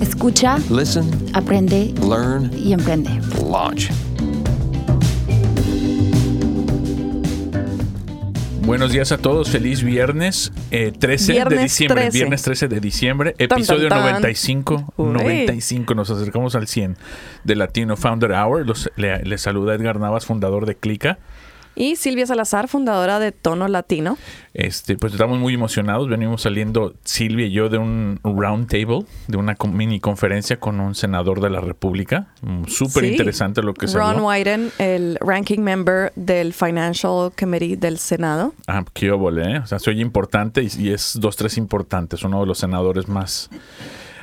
Escucha, Listen, aprende learn, y emprende. launch. Buenos días a todos, feliz viernes eh, 13 de Viernes diciembre, 13. viernes 13 de diciembre, episodio tan, tan. 95, Uy. 95, nos acercamos al 100 de Latino Founder Hour, Los- le, le saluda Edgar Navas, fundador de Clica, Y Silvia Salazar, fundadora de Tono Latino. este, pues estamos muy emocionados, venimos saliendo Silvia y yo de un round table, de una mini conferencia con un senador de la República, Mm, súper Sí. interesante lo que se Ron. Wyden, el ranking member del Financial Committee del Senado. Ah, qué óvole, ¿eh? O sea, se oye importante y, y es dos, tres importantes. Uno de los senadores más,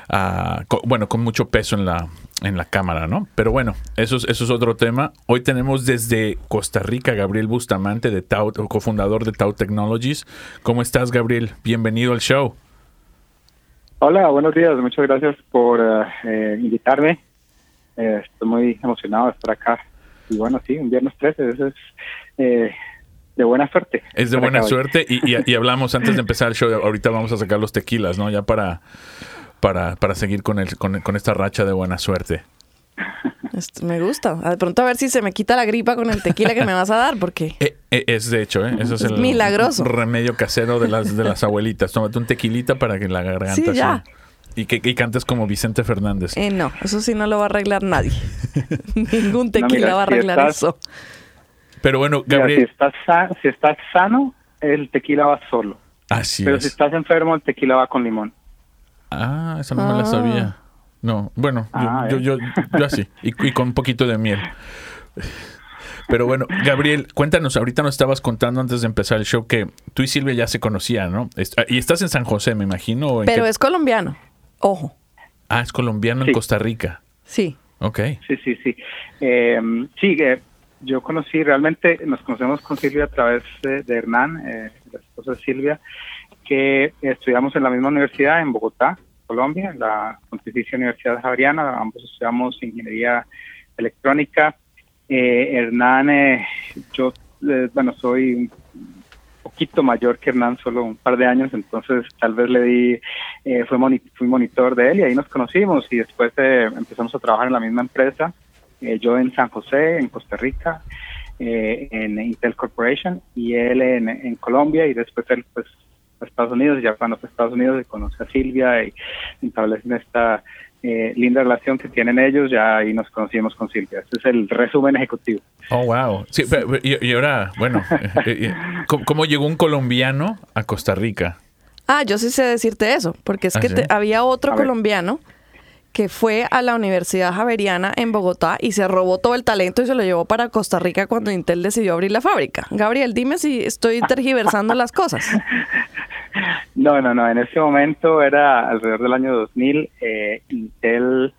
ah, bueno, con mucho peso en la, en la Cámara, ¿no? Pero bueno, eso es, eso es otro tema. Hoy tenemos desde Costa Rica Gabriel Bustamante, de Tau, cofundador de Tau Technologies. ¿Cómo estás, Gabriel? Bienvenido al show. Hola, buenos días. Muchas gracias por eh, eh, invitarme. Eh, estoy muy emocionado de estar acá. Y bueno, sí, un viernes 13, eso es eh, de buena suerte. Es de buena suerte y, y- y hablamos antes de empezar el show. Ahorita vamos a sacar los tequilas, ¿no? Ya para, para, para seguir con, el, con, con esta racha de buena suerte. Esto me gusta. De pronto a ver si se me quita la gripa con el tequila que me vas a dar, porque Eh, eh, es de hecho, ¿eh? Eso es, Es el milagroso. remedio casero de las, de las abuelitas. Tómate un tequilita para que la garganta Sí, ya. se- Y que y cantes como Vicente Fernández. eh, no, eso sí no lo va a arreglar nadie. Ningún No, tequila mira, va a si arreglar estás- eso. Pero bueno, Mira, si, Gabriel. estás sa- si estás sano, el tequila va solo. Así Pero es. si estás enfermo, el tequila va con limón. Ah, esa no me la Ah. sabía. No, bueno, yo- Ah, yo, ¿eh? yo, yo así. Y, y con un poquito de miel. Pero bueno, Gabriel, cuéntanos, ahorita nos estabas contando antes de empezar el show que tú y Silvia ya se conocían, ¿no? Est- Y estás en San José, me imagino. ¿o en Pero qué- es colombiano. Ojo. Ah, es colombiano en. Costa Rica. Sí. Ok. Sí, sí, sí. Eh, sí, eh, yo conocí, realmente nos conocemos con Silvia a través de, de Hernán, eh, la esposa de Silvia, que estudiamos en la misma universidad en Bogotá, Colombia, en la Pontificia Universidad Javeriana. Ambos estudiamos ingeniería electrónica. Eh, Hernán, eh, yo, eh, bueno, soy un poquito mayor que Hernán, solo un par de años, entonces tal vez le di, eh, fue moni- fui monitor de él y ahí nos conocimos y después empezamos a trabajar en la misma empresa, yo en San José, en Costa Rica, en Intel Corporation y él en Colombia y después él pues a Estados Unidos, y ya cuando fue a Estados Unidos y conoce a Silvia y establecen esta eh, linda relación que tienen ellos, ya ahí nos conocimos con Silvia. Este es el resumen ejecutivo. Oh, wow. Sí, pero- pero- y, y ahora, bueno, eh, eh, ¿cómo, cómo llegó un colombiano a Costa Rica? Ah, yo sí sé decirte eso, porque es ¿Ah, que sí? te- había otro A ver. colombiano que fue a la Universidad Javeriana en Bogotá y se robó todo el talento y se lo llevó para Costa Rica cuando Intel decidió abrir la fábrica. Gabriel, dime si estoy tergiversando las cosas. No, no, no. En ese momento era alrededor del año 2000. eh, Intel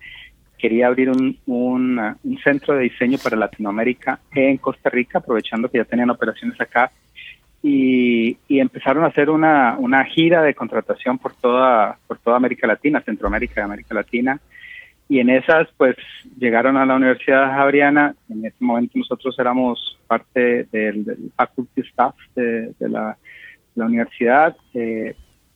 quería abrir un, centro de diseño para Latinoamérica en Costa Rica, aprovechando que ya tenían operaciones acá. Y, empezaron a hacer una, gira de contratación por toda, América Latina, Centroamérica y América Latina. Y en esas, pues, llegaron a la Universidad Javeriana. En ese momento nosotros éramos parte del, faculty staff de la, la universidad eh,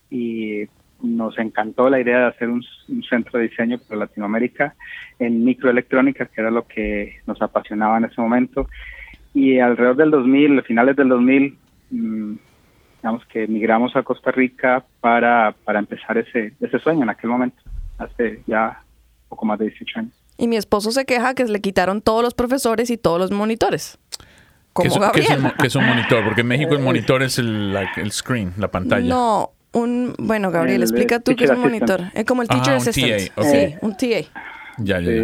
y nos encantó la idea de hacer un, un centro de diseño para Latinoamérica en microelectrónica, que era lo que nos apasionaba en ese momento. Y alrededor del 2000, finales del 2000, mm, digamos que migramos a Costa Rica para, para empezar ese, ese sueño en aquel momento, hace ya poco más de 18 años. Y mi esposo se queja que le quitaron todos los profesores y todos los monitores. ¿Qué es, qué es Gabriel. un, mo- qué es un monitor? Porque en México el monitor es el, la- el screen, la pantalla. No, un... Bueno, Gabriel, El explica tú qué es un monitor. Es como el Ah, teacher un assistant. TA, ok. Sí, un TA. Ya, ya, ya.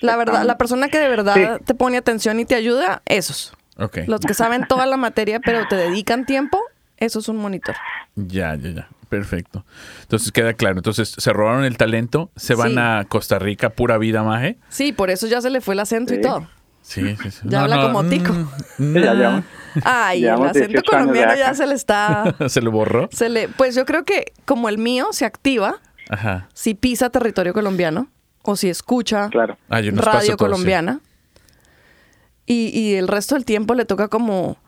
La verdad, la persona que de verdad Sí. te pone atención y te ayuda, esos. Ok. Los que saben toda la materia pero te dedican tiempo, eso es un monitor. Ya, ya, ya. Perfecto. Entonces queda claro. Entonces se robaron el talento, se van Sí. a Costa Rica, pura vida, Maje. Sí, por eso ya se le fue el acento y Sí. todo. Sí, sí, sí. Ya habla como tico. mm, ya llevamos, Ay, el acento 18 años de colombiano ya se le está... se lo borró. Se le, pues yo creo que como el mío se activa Ajá. si pisa territorio colombiano o si escucha claro. Pasa radio todo, sí. colombiana. Y, y el resto del tiempo le toca como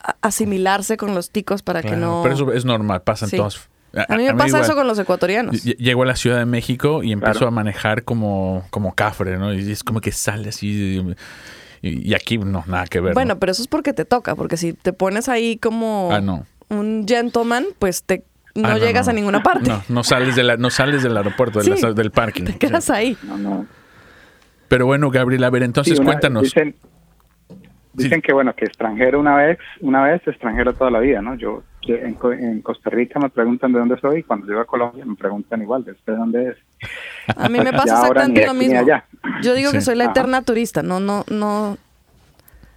a- asimilarse con los ticos para que no... Pero eso es normal, pasan Sí. todos. A mí me pasa igual. eso con los ecuatorianos. Ll- Llego a la Ciudad de México y empiezo Claro. a manejar como, como cafre, ¿no? Y es como que sale así. Y, y aquí no, nada que ver. Bueno, ¿no? pero eso es porque te toca, porque si te pones ahí como Ah, no. un gentleman, pues te no, Ah, llegas no. a ninguna parte. No, no sales, de la, no sales del aeropuerto, de la- Sí. del parking. Te quedas ahí. No, no. Pero bueno, Gabriel, a ver, entonces Sí, una- cuéntanos. Dicen, dicen que bueno, que extranjero una vez, una vez, extranjero toda la vida, ¿no? Yo, en, Co- en Costa Rica me preguntan de dónde soy y cuando llego a Colombia me preguntan igual, ¿de usted de dónde es? A mí me pasa exactamente lo mismo. Yo digo que soy la Ajá. eterna turista, no, no, no,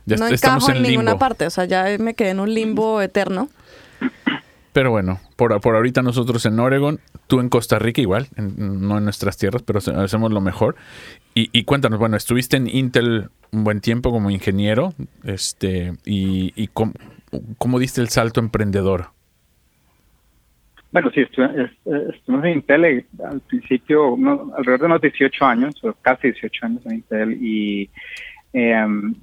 Ya no encajo en, en ninguna parte. O sea, ya me quedé en un limbo eterno. Pero bueno, por, por ahorita nosotros en Oregon, tú en Costa Rica igual, en- no en nuestras tierras, pero hace- hacemos lo mejor. Y, y cuéntanos, bueno, estuviste en Intel un buen tiempo como ingeniero, este, y, y cómo, cómo diste el salto emprendedor. Bueno, sí, eh, estuvimos en Intel eh, al principio, alrededor de unos 18 años, o casi 18 años en Intel, y em,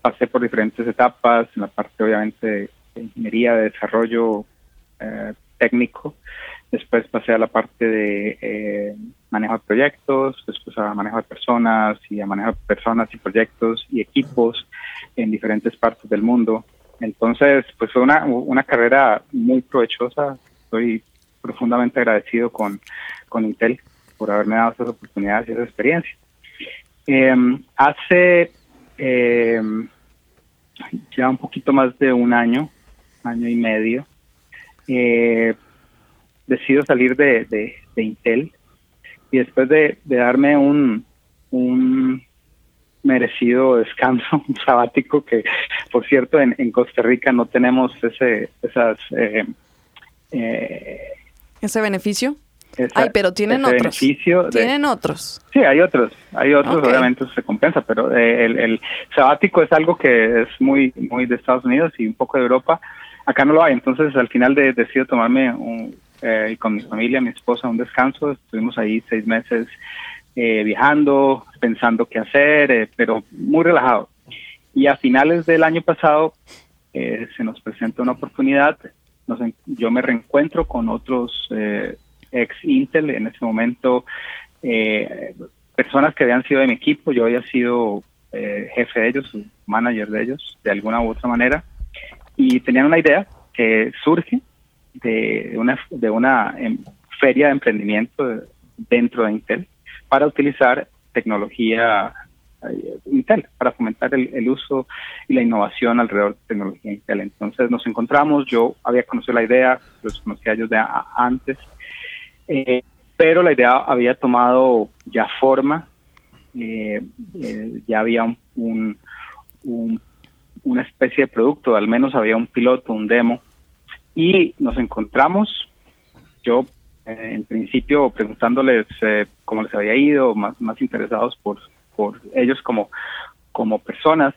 pasé por diferentes etapas, en la parte obviamente de ingeniería, de desarrollo eh, técnico, después pasé a la parte de manejo de proyectos, después a manejo de personas y a manejo de personas y proyectos y equipos en diferentes partes del mundo. Entonces, pues fue una, una carrera muy provechosa. Estoy profundamente agradecido con, con Intel por haberme dado esas oportunidades y esa experiencia. Eh, hace eh, ya un poquito más de un año, año y medio, eh, decido salir de, de, de Intel y después de, de darme un, un merecido descanso, un sabático que, por cierto, en, en Costa Rica no tenemos ese, esas... Eh, eh, Ese beneficio. esa- Ay, pero tienen otros. beneficio de- Tienen otros. Sí, hay otros, hay otros, obviamente se compensa, pero eh, el, el sabático es algo que es muy muy de Estados Unidos y un poco de Europa. Acá no lo hay, entonces al final de, decido tomarme un, eh, con mi familia, mi esposa, un descanso. Estuvimos ahí seis meses eh, viajando, pensando qué hacer, eh, pero muy relajado. Y a finales del año pasado eh, se nos presenta una oportunidad. Yo me reencuentro con otros eh, ex Intel en ese momento, eh, personas que habían sido de mi equipo. Yo había sido eh, jefe de ellos, manager de ellos, de alguna u otra manera. Y tenían una idea que surge de una, de una em, feria de emprendimiento de- dentro de Intel para utilizar tecnología Intel, para fomentar el, uso y la innovación alrededor de tecnología Intel. Entonces nos encontramos, yo había conocido la idea, los conocí a ellos de antes, eh, pero la idea había tomado ya forma, eh, eh, ya había un, un- un- una especie de producto, al menos había un piloto, un demo, y nos encontramos, yo en principio preguntándoles cómo les había ido, más, más interesados por, por ellos como, como personas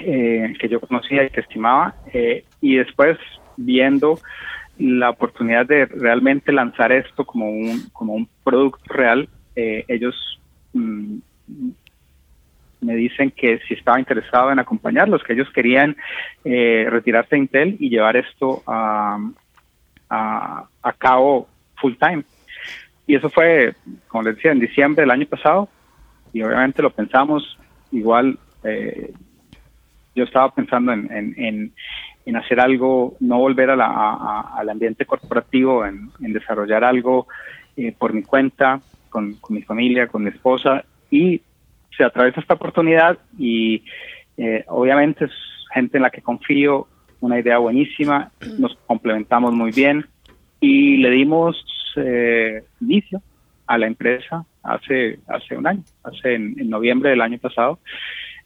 eh, que yo conocía y que estimaba, eh, y después viendo la oportunidad de realmente lanzar esto como un, como un producto real, eh, ellos mm, me dicen que si estaba interesado en acompañarlos, que ellos querían eh, retirarse de Intel y llevar esto a, a, a cabo full time. Y eso fue, como les decía, en diciembre del año pasado, y obviamente lo pensamos igual. eh, yo estaba pensando en, en, en, hacer algo, no volver a la, a- al ambiente corporativo, en, desarrollar algo eh, por mi cuenta, con, con mi familia, con mi esposa, y se atraviesa esta oportunidad y eh, obviamente es gente en la que confío, una idea buenísima, nos complementamos muy bien y le dimos eh, inicio a la empresa hace hace un año, hace en, en noviembre del año pasado.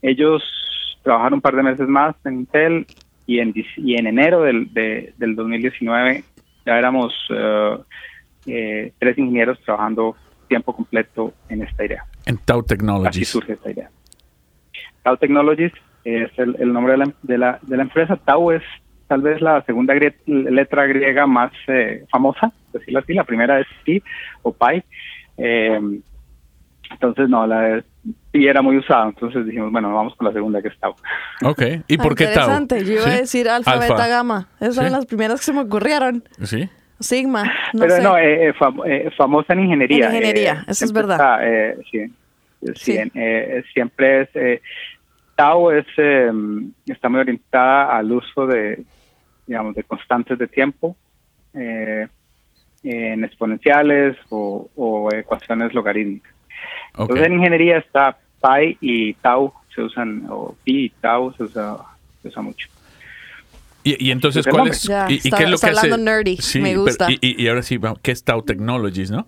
Ellos trabajaron un par de meses más en Intel y en, y en enero del, de- del 2019 ya éramos eh, eh, tres ingenieros trabajando tiempo completo en esta idea. En Tau Así Technologies. surge esta idea. Tau Technologies es el, el nombre de la, de, la, de la empresa. Tau es tal vez la segunda grie- letra griega más eh, famosa, decirlo así. La primera es Pi o Pi. Eh, entonces, no, la de Pi era muy usada. Entonces dijimos, bueno, vamos con la segunda que es Tau. Ok. ¿Y Ah, por qué Tau? Interesante. Yo iba a ¿Sí? decir alfa, Alfa. beta, gamma. Esas Sí. son las primeras que se me ocurrieron. Sí. Sigma. No Pero sé. no, eh, eh, fam- eh, famosa en ingeniería. En ingeniería, eh, eso es verdad. está, eh, sí, sí, Sí. en- eh, siempre es. eh, Tau es, eh, está muy orientada al uso de, digamos, de constantes de tiempo eh, en exponenciales o, o ecuaciones logarítmicas. Entonces en ingeniería está pi y tau se usan, o pi y tau se usa, se usa mucho. Y, y entonces, ¿cuál es? Y, qué es lo está que hace? hablando nerdy, me pero- gusta. y, y- y ahora sí, vamos, ¿qué es Tau Technologies, no?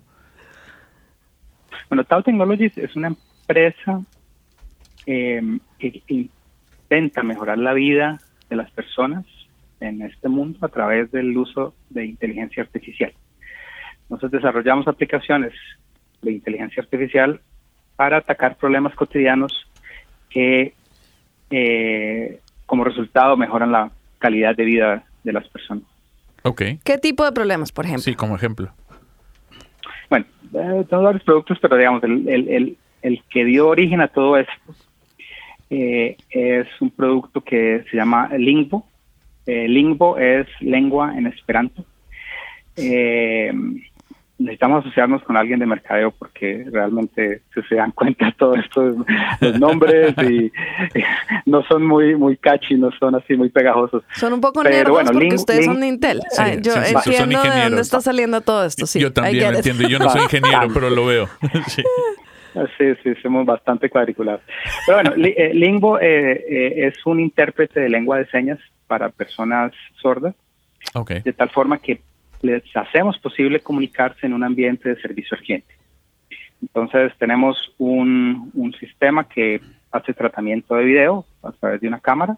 Bueno, Tau Technologies es una empresa eh, que intenta mejorar la vida de las personas en este mundo a través del uso de inteligencia artificial. Nosotros desarrollamos aplicaciones de inteligencia artificial para atacar problemas cotidianos que eh, como resultado mejoran la calidad de vida de las personas. Ok. ¿Qué tipo de problemas, por ejemplo? Sí, como ejemplo. Bueno, eh, tenemos varios productos, pero digamos, el, el, el, el que dio origen a todo esto eh, es un producto que se llama Lingvo. Eh, Lingvo es lengua en esperanto. Eh, necesitamos asociarnos con alguien de mercadeo porque realmente si se dan cuenta todos estos los nombres y, y no son muy muy catchy, no son así muy pegajosos. Son un poco Pero nerdos bueno, porque Lin- ustedes Lin- son de Intel. Sí, Ay, yo sí, entiendo de dónde está saliendo todo esto. Sí, Yo I también get lo it. entiendo. Yo no soy ingeniero, pero lo veo. Sí. Sí, sí, somos bastante cuadriculados. Pero bueno, Li- eh, Lingvo eh, eh, es un intérprete de lengua de señas para personas sordas, Ok. de tal forma que les hacemos posible comunicarse en un ambiente de servicio al cliente. Entonces tenemos un, un sistema que hace tratamiento de video a través de una cámara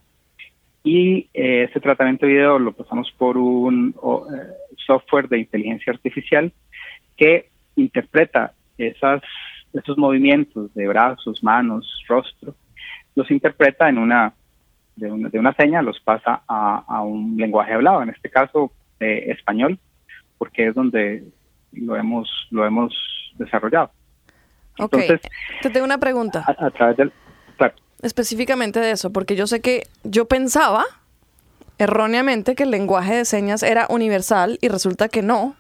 y eh, ese tratamiento de video lo pasamos por un o, eh, software de inteligencia artificial que interpreta esas, esos movimientos de brazos, manos, rostro, los interpreta en una de una, de una seña, los pasa a, a un lenguaje hablado, en este caso eh, español, porque es donde lo hemos, lo hemos desarrollado. Ok, Entonces- te tengo una pregunta A, a través del... claro, específicamente de eso, porque yo sé que yo pensaba erróneamente que el lenguaje de señas era universal y resulta que no.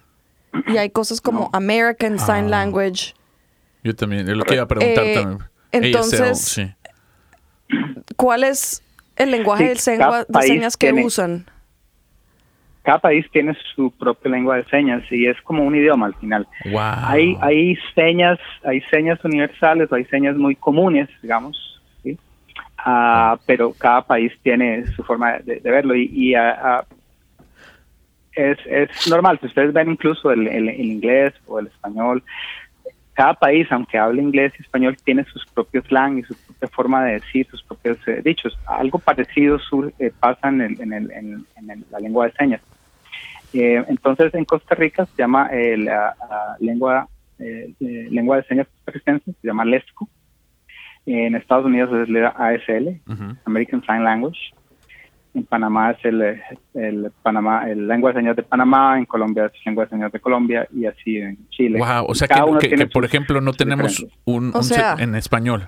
Y hay cosas como American Sign Ah. Language. Yo también, es lo que iba a preguntar Eh, también. entonces- ASL, sí. ¿Cuál es el lenguaje Sí, de, señas que tiene- usan? Cada país tiene su propia lengua de señas y es como un idioma al final. Wow. Hay, hay señas, hay señas universales, hay señas muy comunes, digamos, ¿sí? Ah, pero cada país tiene su forma de, de verlo y, y, ah, ah, es, es normal. Si ustedes ven incluso el, el- el inglés o el español, cada país, aunque hable inglés y español, tiene sus propios slang y su propia forma de decir, sus propios eh, dichos. Algo parecido sur- eh, pasa en, el- en el- en- en la lengua de señas. Eh, entonces, en Costa Rica se llama eh, la, la lengua, eh, eh, lengua de señas costarricense, se llama LESCO. En Estados Unidos es la ASL. American Sign Language. En Panamá es el, el Panamá, el lengua de señas de Panamá, en Colombia es lengua de señas de Colombia y así en Chile. Wow, o sea Cada que, uno que- tiene que, por ejemplo, no tenemos un, O un sea- en español,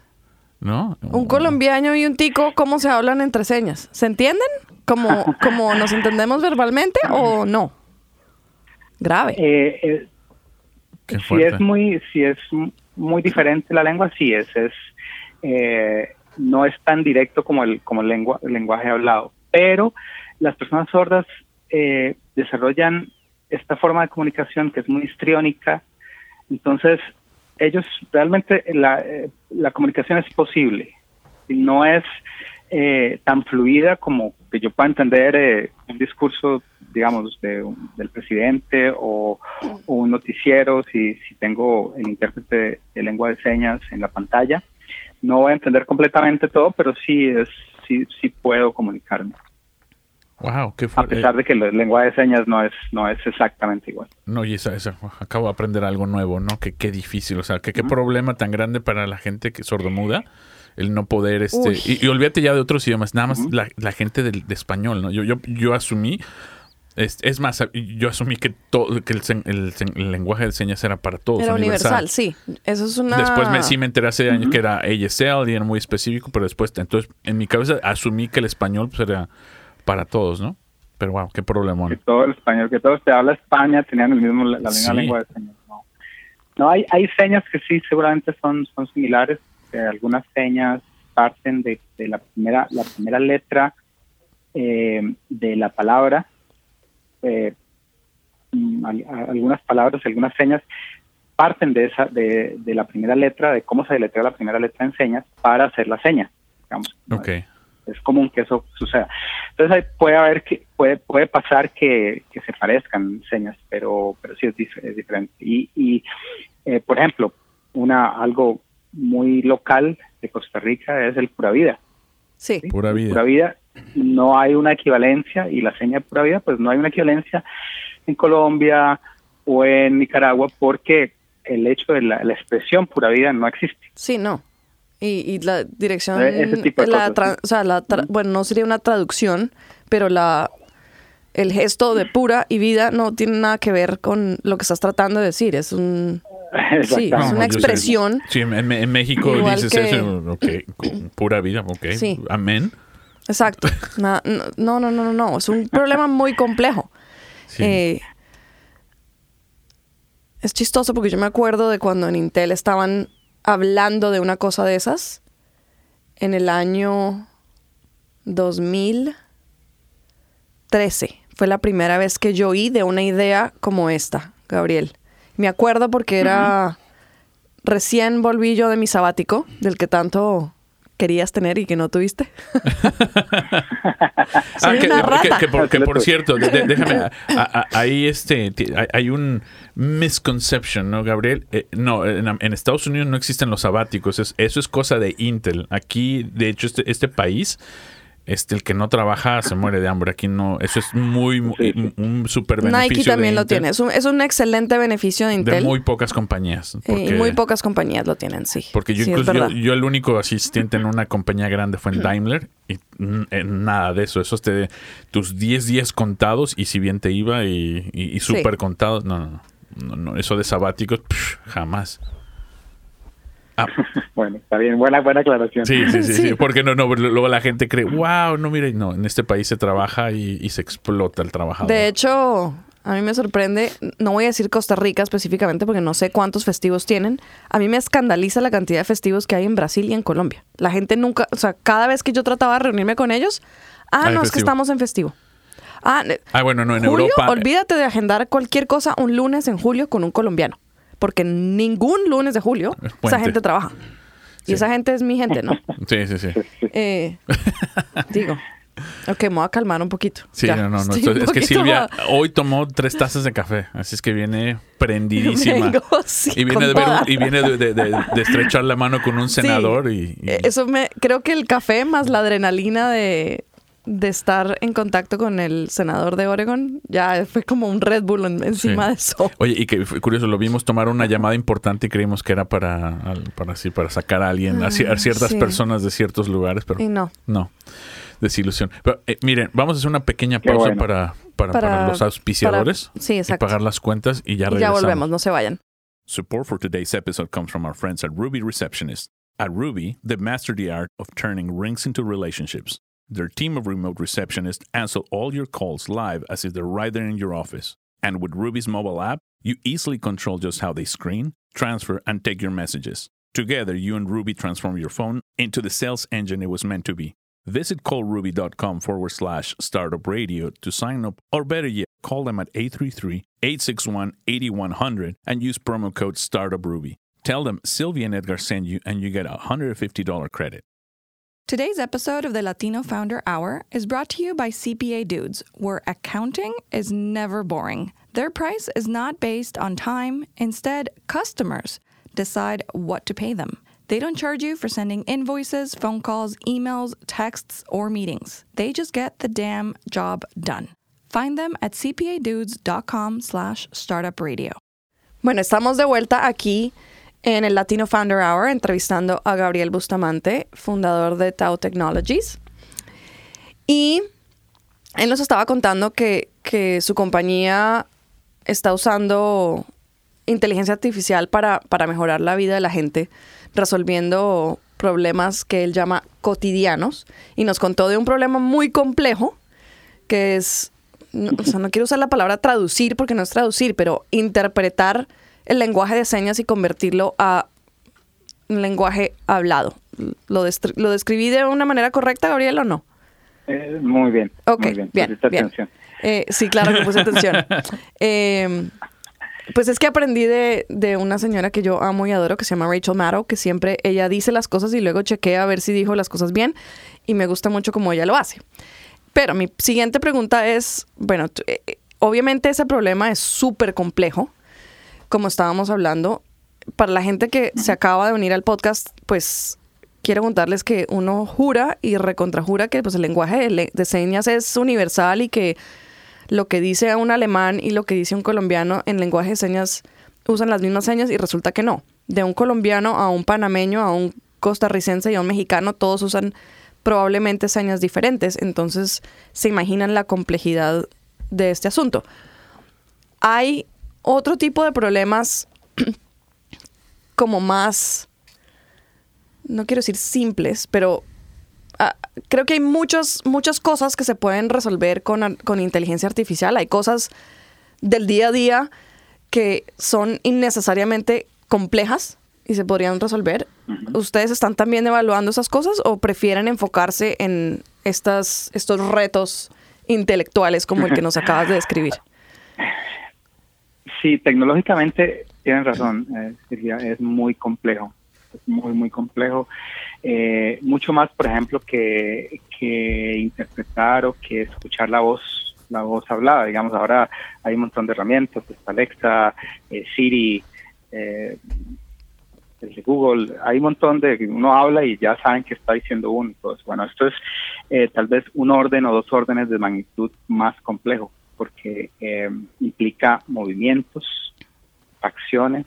¿no? Un colombiano y un tico, ¿cómo se hablan entre señas? ¿Se entienden? ¿Como, como nos entendemos verbalmente o no? Grave. Eh, eh, si es muy si es muy diferente la lengua sí es es eh, no es tan directo como el como el lengua el lenguaje hablado. Pero las personas sordas eh, desarrollan esta forma de comunicación que es muy histriónica. Entonces ellos realmente la, eh, la comunicación es posible. Y no es eh, tan fluida como que yo pueda entender eh, un discurso, digamos, de un- del presidente o, o un noticiero, si, si tengo el intérprete de lengua de señas en la pantalla. No voy a entender completamente todo, pero sí, es, sí, sí puedo comunicarme. Wow, qué a pesar de que el lenguaje de señas no es no es exactamente igual. No, y esa, esa, acabo de aprender algo nuevo, ¿no? Que qué difícil, o sea, que qué problema tan grande para la gente que sordomuda el no poder, este, y, y olvídate ya de otros idiomas, nada más la, la gente del, de español, ¿no? Yo, yo, yo asumí, es, es más, yo asumí que todo, que el, el lenguaje de señas era para todos, Era universal, sí. Eso es una... Después me, sí me enteré hace años que era ASL y era muy específico, pero después, entonces, en mi cabeza asumí que el español pues, era para todos, ¿no? Pero wow, qué Que problemón. todo el español, que todos te habla España tenían el mismo la, la misma Sí. lengua de señas. No, no hay hay señas que sí seguramente son son similares. Que algunas señas parten de, de la primera la primera letra eh, de la palabra. eh, mm, algunas palabras, algunas señas parten de esa de, de la primera letra, de cómo se deletrea la primera letra en señas para hacer la seña. Digamos, es común que eso suceda. Entonces puede haber que puede puede pasar que, que se parezcan señas, pero pero sí es, dif- es diferente. Y, y eh, por ejemplo, una algo muy local de Costa Rica es el pura vida. Sí. ¿sí? Pura vida. Pura vida no hay una equivalencia y la seña de pura vida pues no hay una equivalencia en Colombia o en Nicaragua porque el hecho de la, la expresión pura vida no existe. Sí, no. Y, y la dirección, Eh, ese tipo de la cosas, tra- sí. o sea, la tra- bueno, no sería una traducción, pero la el gesto de pura y vida no tiene nada que ver con lo que estás tratando de decir. Es un sí, es una expresión. Sí, en, México dices que- eso, ok, con pura vida, ok. Sí. Amén. Exacto. No, no, no, no, no. Es un problema muy complejo. Sí. Eh, es chistoso porque yo me acuerdo de cuando en Intel estaban hablando de una cosa de esas en el año 2013. Fue la primera vez que yo oí de una idea como esta, Gabriel. Me acuerdo porque era recién volví yo de mi sabático, del que tanto querías tener y que no tuviste. Ah, que, una que- rata. que por, que por cierto, de- déjame, a- a- ahí este, hay un misconception, ¿no, Gabriel? Eh, no, en, en Estados Unidos no existen los sabáticos, es- eso es cosa de Intel. Aquí, de hecho, este, este país, este, el que no trabaja se muere de hambre. Aquí no, eso es muy, muy- Sí, sí. un super beneficio Nike también de lo Intel, tiene. Es un, es un excelente beneficio de De Intel. muy pocas compañías. Eh, porque- y muy pocas compañías lo tienen, sí. Porque yo Sí, incluso, yo, el único asistente en una compañía grande fue en Daimler y mm, en nada de eso. Eso es de tus 10 días contados y si bien te iba y, y, y Sí. súper contados. No, no, no, no. no, Eso de sabáticos, pff, jamás. Ah, Bueno, está bien, buena buena aclaración. sí, sí, sí, sí, Sí. Porque no, no, luego la gente cree, wow, no, mire, no, en este país se trabaja y, y se explota el trabajador. De hecho, a mí me sorprende, no voy a decir Costa Rica específicamente porque no sé cuántos festivos tienen. A mí me escandaliza la cantidad de festivos que hay en Brasil y en Colombia. La gente nunca, o sea, cada vez que yo trataba de reunirme con ellos, ah, Hay no, es que estamos en festivo. Ah, Ah, bueno, no, en julio, Europa. olvídate de agendar cualquier cosa un lunes en julio con un colombiano. Porque ningún lunes de julio Es esa gente trabaja. Y esa gente es mi gente, ¿no? Sí, sí, sí. Eh, digo, ok, me voy a calmar un poquito. Sí, Ya, no, no, no. esto- es que Silvia hoy tomó tres tazas de café, así es que viene prendidísima. Vengo, sí, y viene, de, ver un- y viene de, de- de- de estrechar la mano con un Sí. senador y, y- Eso me, creo que el café más la adrenalina de, de estar en contacto con el senador de Oregon, ya fue como un Red Bull en- encima Sí. de eso. Oye, y que fue curioso, lo vimos tomar una llamada importante y creímos que era para, para, así, para sacar a alguien, a, ci- a ciertas sí. personas de ciertos lugares, pero Y no. no, desilusión. Pero, eh, miren, vamos a hacer una pequeña pausa bueno. para, para, Para- para los auspiciadores para- sí, y pagar las cuentas y ya Y ya regresamos. volvemos, no se vayan. Support for today's episode comes from our friends at Ruby Receptionist. At Ruby, they master the art of turning rings into relationships. Their team of remote receptionists answer all your calls live as if they're right there in your office. And with Ruby's mobile app, you easily control just how they screen, transfer, and take your messages. Together, you and Ruby transform your phone into the sales engine it was meant to be. Visit callruby.com forward slash startup radio to sign up, or better yet, call them at 833 861 8100 and use promo code StartupRuby. Tell them Sylvia and Edgar sent you, and you get a $150 credit. Today's episode of the Latino Founder Hour is brought to you by CPA Dudes, where accounting is never boring. Their price is not based on time, instead, customers decide what to pay them. They don't charge you for sending invoices, phone calls, emails, texts, or meetings. They just get the damn job done. Find them at cpadudes.com slash startupradio. Bueno, estamos de vuelta aquí en el Latino Founder Hour entrevistando a Gabriel Bustamante, fundador de Tau Technologies. Y él nos estaba contando que, que su compañía está usando inteligencia artificial para, para mejorar la vida de la gente, resolviendo problemas que él llama cotidianos. Y nos contó de un problema muy complejo, que es, no, o sea, no quiero usar la palabra traducir porque no es traducir, pero interpretar el lenguaje de señas y convertirlo a un lenguaje hablado. ¿Lo, lo describí de una manera correcta, Gabriel, o no? Eh, muy bien. Ok, muy bien. bien, bien. Eh, sí, claro que puse atención. Eh, pues es que aprendí de, de una señora que yo amo y adoro, que se llama Rachel Maddow, que siempre ella dice las cosas y luego chequea a ver si dijo las cosas bien, y me gusta mucho cómo ella lo hace. Pero mi siguiente pregunta es, bueno, eh, obviamente ese problema es súper complejo, como estábamos hablando. Para la gente que se acaba de unir al podcast, pues quiero contarles que uno jura y recontrajura que pues, el lenguaje de, de señas es universal y que lo que dice un alemán y lo que dice un colombiano en lenguaje de señas usan las mismas señas y resulta que no. De un colombiano a un panameño, a un costarricense y a un mexicano, todos usan probablemente señas diferentes. Entonces se imaginan la complejidad de este asunto. Hay otro tipo de problemas como más, no quiero decir simples, pero ah, creo que hay muchas, muchas cosas que se pueden resolver con, con inteligencia artificial. Hay cosas del día a día que son innecesariamente complejas y se podrían resolver. ¿Ustedes están también evaluando esas cosas o prefieren enfocarse en estas, estos retos intelectuales como el que nos acabas de describir? Sí, tecnológicamente tienen razón, eh, Silvia, es muy complejo, es muy, muy complejo. Eh, mucho más, por ejemplo, que, interpretar o que escuchar la voz la voz hablada. Digamos, ahora hay un montón de herramientas, está Alexa, eh, Siri, eh, el de Google, hay un montón de uno habla y ya saben que está diciendo uno. eso. Bueno, esto es eh, tal vez un orden o dos órdenes de magnitud más complejo, porque eh, implica movimientos, acciones,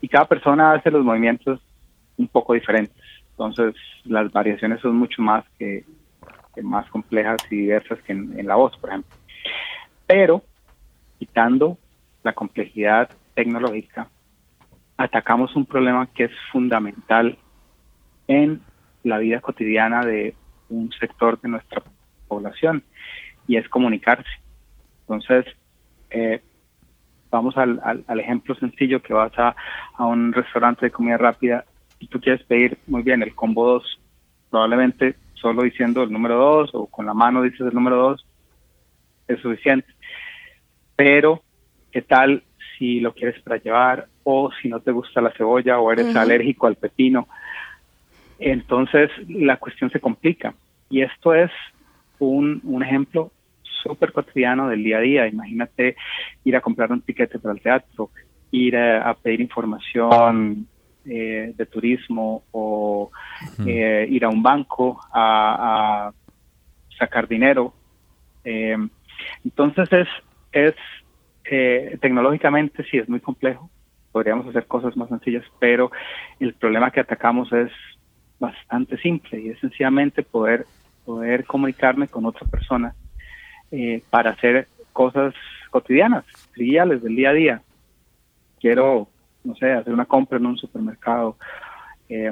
y cada persona hace los movimientos un poco diferentes. Entonces, las variaciones son mucho más que, más complejas y diversas que en la voz, por ejemplo. Pero, quitando la complejidad tecnológica, atacamos un problema que es fundamental en la vida cotidiana de un sector de nuestra población y es comunicarse. Entonces, eh, vamos al, al, al, ejemplo sencillo que vas a, a, un restaurante de comida rápida y tú quieres pedir muy bien el combo 2, probablemente solo diciendo el número 2 o con la mano dices el número 2 es suficiente. Pero, ¿qué tal si lo quieres para llevar o si no te gusta la cebolla o eres uh -huh. alérgico al pepino? Entonces la cuestión se complica. Y esto es un, un ejemplo súper cotidiano del día a día. Imagínate ir a comprar un tiquete para el teatro, ir a, a pedir información eh, de turismo o uh -huh. eh, ir a un banco a, a sacar dinero. Eh, entonces es, es tecnológicamente sí es muy complejo. Podríamos hacer cosas más sencillas, pero el problema que atacamos es bastante simple y es sencillamente poder, poder comunicarme con otra persona eh, para hacer cosas cotidianas, triviales del día a día. Quiero, no sé, hacer una compra en un supermercado eh,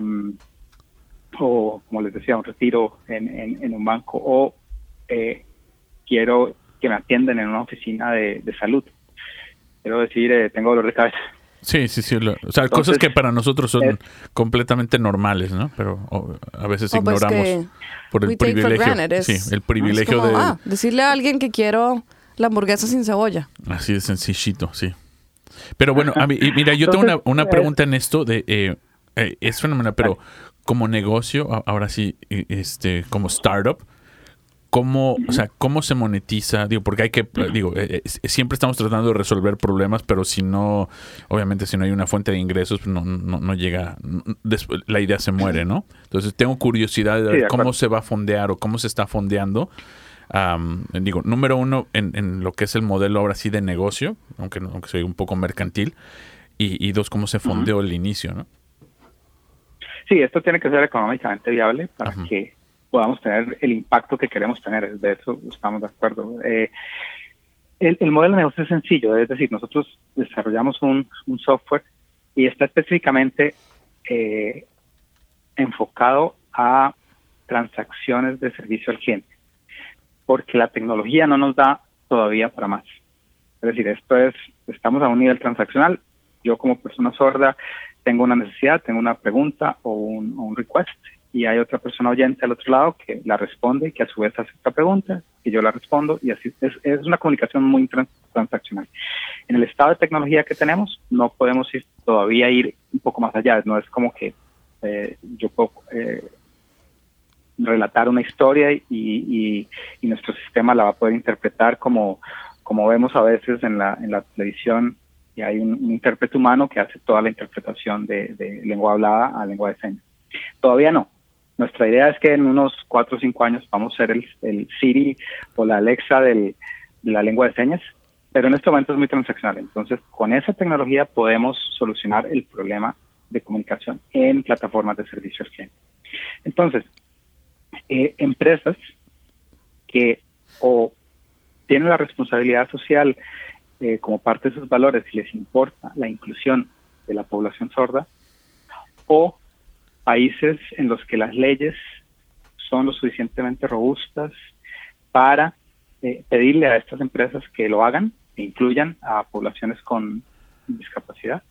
o, como les decía, un retiro en, en, en un banco o eh, quiero que me atiendan en una oficina de, de salud. Quiero decir, eh, tengo dolor de cabeza. Sí, sí, sí. Lo, o sea, Entonces, cosas que para nosotros son es, completamente normales, ¿no? Pero o, a veces oh, pues ignoramos por el privilegio. sí, el privilegio como, de. Ah, decirle a alguien que quiero la hamburguesa sin cebolla. Así de sencillito, sí. Pero bueno, a mí, y mira, yo tengo una, una pregunta en esto de. Eh, eh, es fenomenal, pero como negocio, ahora sí, este, como startup, cómo, o sea, cómo se monetiza, digo, porque hay que, digo, eh, eh, siempre estamos tratando de resolver problemas, pero si no, obviamente si no hay una fuente de ingresos, pues no, no, no llega, la idea se muere, ¿no? Entonces tengo curiosidad de ver cómo se va a fondear o cómo se está fondeando. digo, número uno, en, en, lo que es el modelo ahora sí de negocio, aunque, aunque soy un poco mercantil, y, dos, cómo se fondeó el inicio, ¿no? Sí, esto tiene que ser económicamente viable para que podamos tener el impacto que queremos tener. De eso estamos de acuerdo. Eh, el, modelo de negocio es sencillo, es decir, nosotros desarrollamos un, software y está específicamente eh, enfocado a transacciones de servicio al cliente, porque la tecnología no nos da todavía para más. Es decir, esto es, estamos a un nivel transaccional. Yo como persona sorda tengo una necesidad, tengo una pregunta o un, o un request y hay otra persona oyente al otro lado que la responde que a su vez hace otra pregunta, que yo la respondo y así es, es una comunicación muy transaccional. En el estado de tecnología que tenemos no podemos ir, todavía ir un poco más allá, no es como que eh, yo puedo eh, relatar una historia y, y, y, nuestro sistema la va a poder interpretar como, como vemos a veces en la, en la televisión y hay un, un intérprete humano que hace toda la interpretación de, de lengua hablada a lengua de señas. Todavía no, nuestra idea es que en unos cuatro o cinco años vamos a ser el, Siri o la Alexa de la lengua de señas, pero en este momento es muy transaccional. Entonces, con esa tecnología podemos solucionar el problema de comunicación en plataformas de servicios cliente. Entonces, eh, empresas que o tienen la responsabilidad social eh, como parte de sus valores y les importa la inclusión de la población sorda, o países en los que las leyes son lo suficientemente robustas para eh, pedirle a estas empresas que lo hagan e incluyan a poblaciones con discapacidad.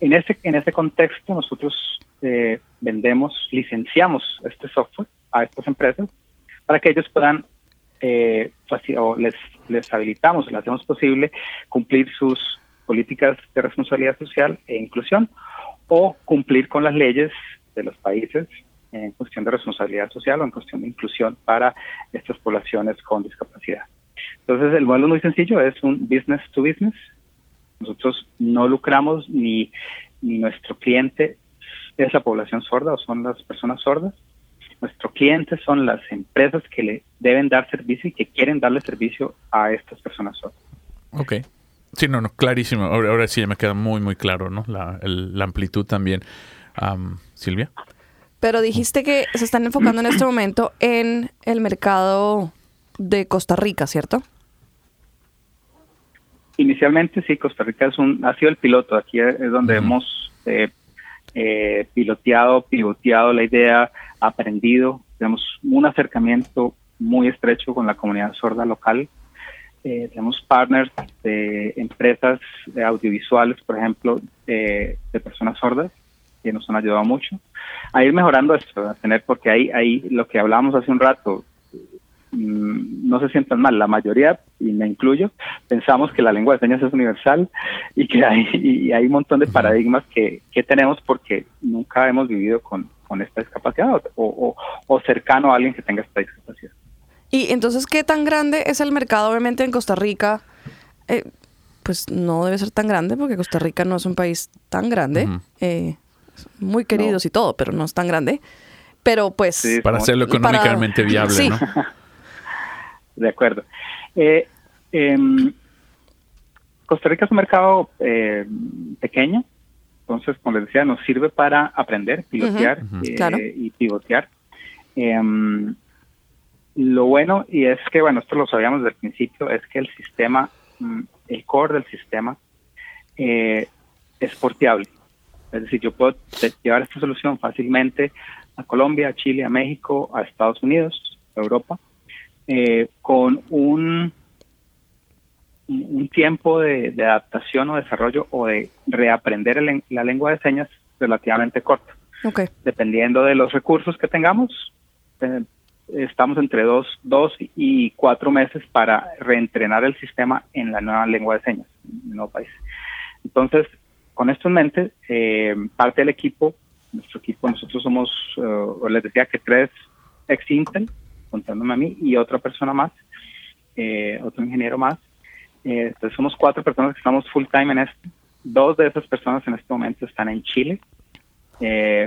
En ese en ese contexto nosotros eh, vendemos, licenciamos este software a estas empresas para que ellos puedan eh, o les, les habilitamos, les hacemos posible cumplir sus políticas de responsabilidad social e inclusión o cumplir con las leyes de los países en cuestión de responsabilidad social o en cuestión de inclusión para estas poblaciones con discapacidad. Entonces, el modelo muy sencillo es un business to business. Nosotros no lucramos ni, ni nuestro cliente es la población sorda o son las personas sordas. Nuestro cliente son las empresas que le deben dar servicio y que quieren darle servicio a estas personas sordas. Ok. Sí, no, no, clarísimo. Ahora, ahora sí me queda muy, muy claro, ¿no? La, la amplitud también. Silvia. Pero dijiste que se están enfocando en este momento en el mercado de Costa Rica, ¿cierto? Inicialmente sí, Costa Rica es un, ha sido el piloto. Aquí es donde hemos eh, eh, piloteado, pivoteado la idea, aprendido. Tenemos un acercamiento muy estrecho con la comunidad sorda local. Eh, tenemos partners de empresas audiovisuales, por ejemplo, de personas sordas que nos han ayudado mucho a ir mejorando esto, a tener, porque ahí, ahí lo que hablábamos hace un rato, mm, no se sientan mal, la mayoría, y me incluyo, pensamos que la lengua de señas es universal y que hay, y hay un montón de paradigmas que, que tenemos porque nunca hemos vivido con, con esta discapacidad o, o, cercano a alguien que tenga esta discapacidad. Y entonces, ¿qué tan grande es el mercado, obviamente, en Costa Rica? Eh, pues no debe ser tan grande porque Costa Rica no es un país tan grande muy queridos y todo, pero no es tan grande. Pero pues... para hacerlo económicamente viable, ¿no? De acuerdo. Eh, em, Costa Rica es un mercado eh, pequeño, entonces, como les decía, nos sirve para aprender, pilotear eh, y pivotear. Em, lo bueno, y es que, bueno, esto lo sabíamos desde el principio, es que el sistema, mm, el core del sistema, es porteable. Es decir, yo puedo llevar esta solución fácilmente a Colombia, a Chile, a México, a Estados Unidos, a Europa, eh, con un, un tiempo de, adaptación o desarrollo o de reaprender la lengua de señas relativamente corto. Okay. Dependiendo de los recursos que tengamos, eh, estamos entre dos, dos y cuatro meses para reentrenar el sistema en la nueva lengua de señas en el nuevo país. Entonces, con esto en mente, eh, parte del equipo, nuestro equipo, nosotros somos, uh, les decía que tres ex Intel, contándome a mí y otra persona más, eh, otro ingeniero más. Entonces somos cuatro personas que estamos full time en esto. Dos de esas personas en este momento están en Chile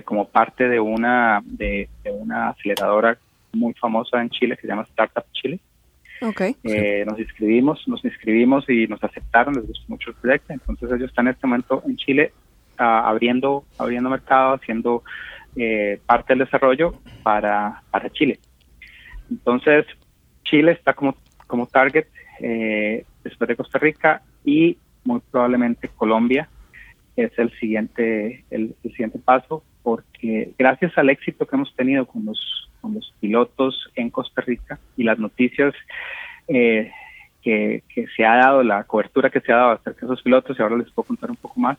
como parte de una, de, una aceleradora muy famosa en Chile que se llama Startup Chile. Okay. Eh, nos inscribimos, nos inscribimos y nos aceptaron, les gustó mucho el proyecto. Entonces ellos están en este momento en Chile ah, abriendo, abriendo mercado, haciendo eh, parte del desarrollo para, para Chile. Entonces Chile está como, como target eh, después de Costa Rica y muy probablemente Colombia es el siguiente, el, siguiente paso, porque gracias al éxito que hemos tenido con los, con los pilotos en Costa Rica y las noticias eh, que, se ha dado, la cobertura que se ha dado acerca de esos pilotos, y ahora les puedo contar un poco más.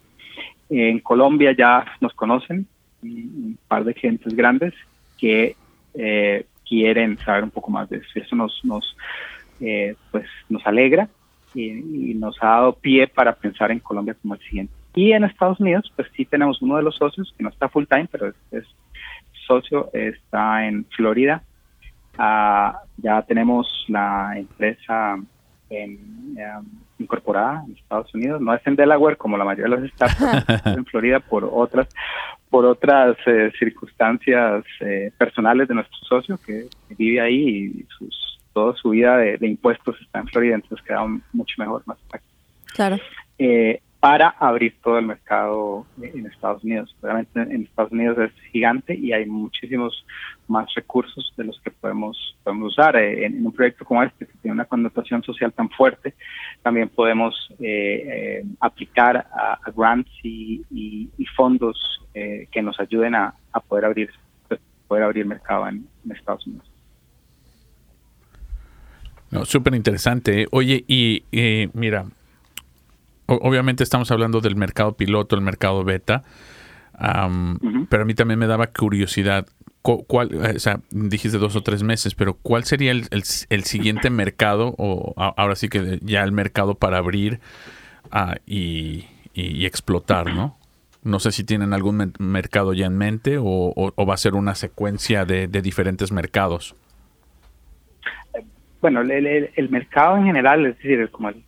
en Colombia ya nos conocen un par de clientes grandes que eh, quieren saber un poco más de eso. Eso nos, nos, eh, pues, nos alegra y, y, nos ha dado pie para pensar en Colombia como el siguiente y en Estados Unidos, pues sí tenemos uno de los socios, que no está full time, pero es, socio, está en Florida. Ah, ya tenemos la empresa en, em, incorporada en Estados Unidos. No es en Delaware como la mayoría de las startups, en Florida por otras por otras eh, circunstancias eh, personales de nuestro socio que, vive ahí y sus, toda su vida de, impuestos está en Florida, entonces queda mucho mejor, más práctico. Claro. Eh, para abrir todo el mercado en Estados Unidos. Obviamente en Estados Unidos es gigante y hay muchísimos más recursos de los que podemos, podemos usar. Eh, en, un proyecto como este, que tiene una connotación social tan fuerte, también podemos eh, eh, aplicar a, grants y, fondos que nos ayuden a, poder abrir poder abrir mercado en, Estados Unidos. No, súper interesante. Oye, y mira, obviamente estamos hablando del mercado piloto, el mercado beta, pero a mí también me daba curiosidad. ¿Cuál, o sea, dijiste dos o tres meses, pero ¿cuál sería el, siguiente mercado, o ahora sí que ya el mercado para abrir ah, y, explotar, ¿no? No sé si tienen algún mercado ya en mente o, va a ser una secuencia de, diferentes mercados. Bueno, el, el, mercado en general, es decir, como el,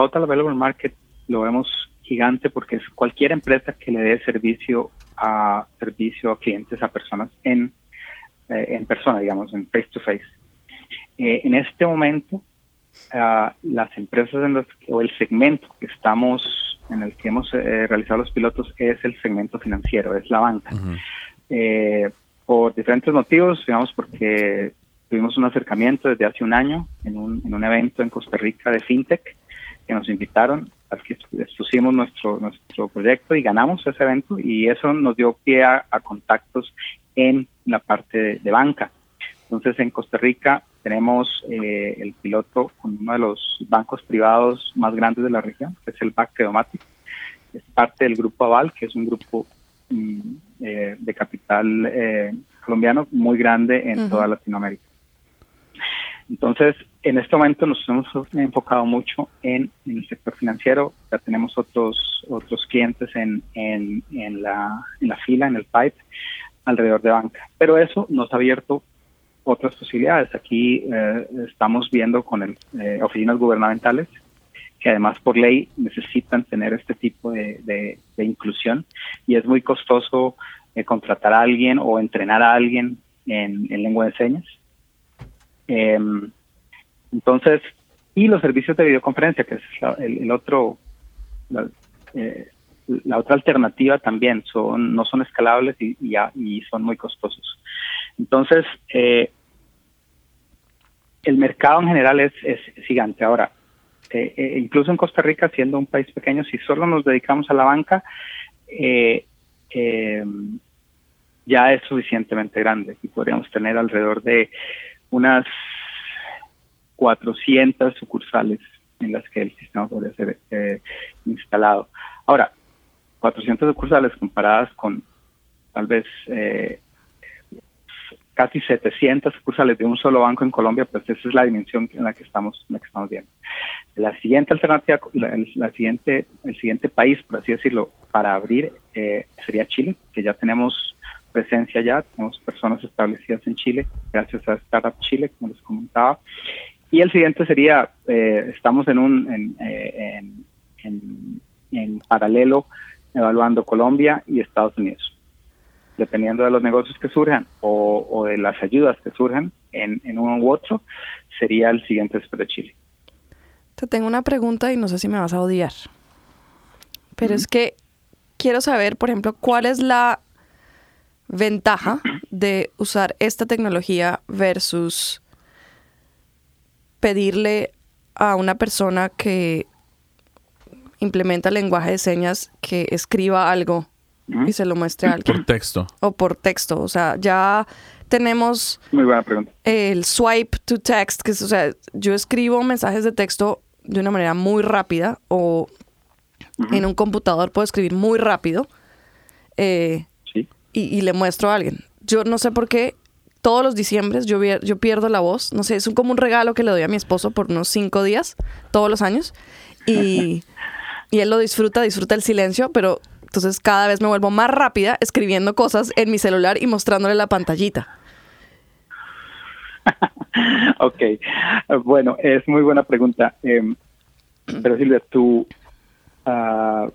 Total Available Market lo vemos gigante porque es cualquier empresa que le dé servicio a servicio a clientes, a personas en, eh, en persona, digamos, en face to face. Eh, en este momento, ah, las empresas en los, o el segmento que estamos, en el que hemos eh, realizado los pilotos es el segmento financiero, es la banca. por diferentes motivos, digamos, porque tuvimos un acercamiento desde hace un año en un, en un evento en Costa Rica de FinTech que nos invitaron, al que expusimos nuestro, nuestro proyecto y ganamos ese evento y eso nos dio pie a, contactos en la parte de, banca. Entonces en Costa Rica tenemos eh, el piloto con uno de los bancos privados más grandes de la región, que es el BAC Credomatic. Es parte del grupo Aval, que es un grupo mm, eh, de capital eh, colombiano muy grande en toda Latinoamérica. Entonces, en este momento nos hemos enfocado mucho en, el sector financiero. Ya tenemos otros otros clientes en, en, la, en la fila, en el pipe, alrededor de banca. Pero eso nos ha abierto otras posibilidades. Aquí eh, estamos viendo con el, eh, oficinas gubernamentales que además por ley necesitan tener este tipo de, de, inclusión y es muy costoso eh, contratar a alguien o entrenar a alguien en lengua de señas. Em, entonces, y los servicios de videoconferencia, que es el, otro, eh, la, otra alternativa también, son no son escalables y, y, son muy costosos. Entonces, eh, el mercado en general es, gigante. Ahora, eh, incluso en Costa Rica, siendo un país pequeño, si solo nos dedicamos a la banca, ya es suficientemente grande y podríamos tener alrededor de unas 400 sucursales en las que el sistema podría ser eh, instalado. Ahora, 400 sucursales comparadas con tal vez eh, casi 700 sucursales de un solo banco en Colombia, pues esa es la dimensión en la que estamos, en la que estamos viendo. La siguiente alternativa, la, siguiente, el siguiente país, por así decirlo, para abrir eh, sería Chile, que ya tenemos presencia ya, tenemos personas establecidas en Chile, gracias a Startup Chile, como les comentaba. Y el siguiente sería, eh, estamos en un en, eh, en, en, paralelo evaluando Colombia y Estados Unidos. Dependiendo de los negocios que surjan o, o de las ayudas que surjan en, en uno u otro, sería el siguiente después de Chile. Te tengo una pregunta y no sé si me vas a odiar. Pero es que quiero saber, por ejemplo, cuál es la ventaja de usar esta tecnología versus pedirle a una persona que implementa lenguaje de señas que escriba algo y se lo muestre a alguien. Por texto. O por texto. O sea, ya tenemos Muy buena pregunta. el swipe to text, que es, o sea, yo escribo mensajes de texto de una manera muy rápida o en un computador puedo escribir muy rápido eh. Y, y le muestro a alguien. Yo no sé por qué todos los diciembres yo, yo pierdo la voz. No sé, es un, como un regalo que le doy a mi esposo por unos cinco días, todos los años. Y, y él lo disfruta, disfruta el silencio, pero entonces cada vez me vuelvo más rápida escribiendo cosas en mi celular y mostrándole la pantallita. ok, bueno, es muy buena pregunta. Eh, pero Silvia, tu ah,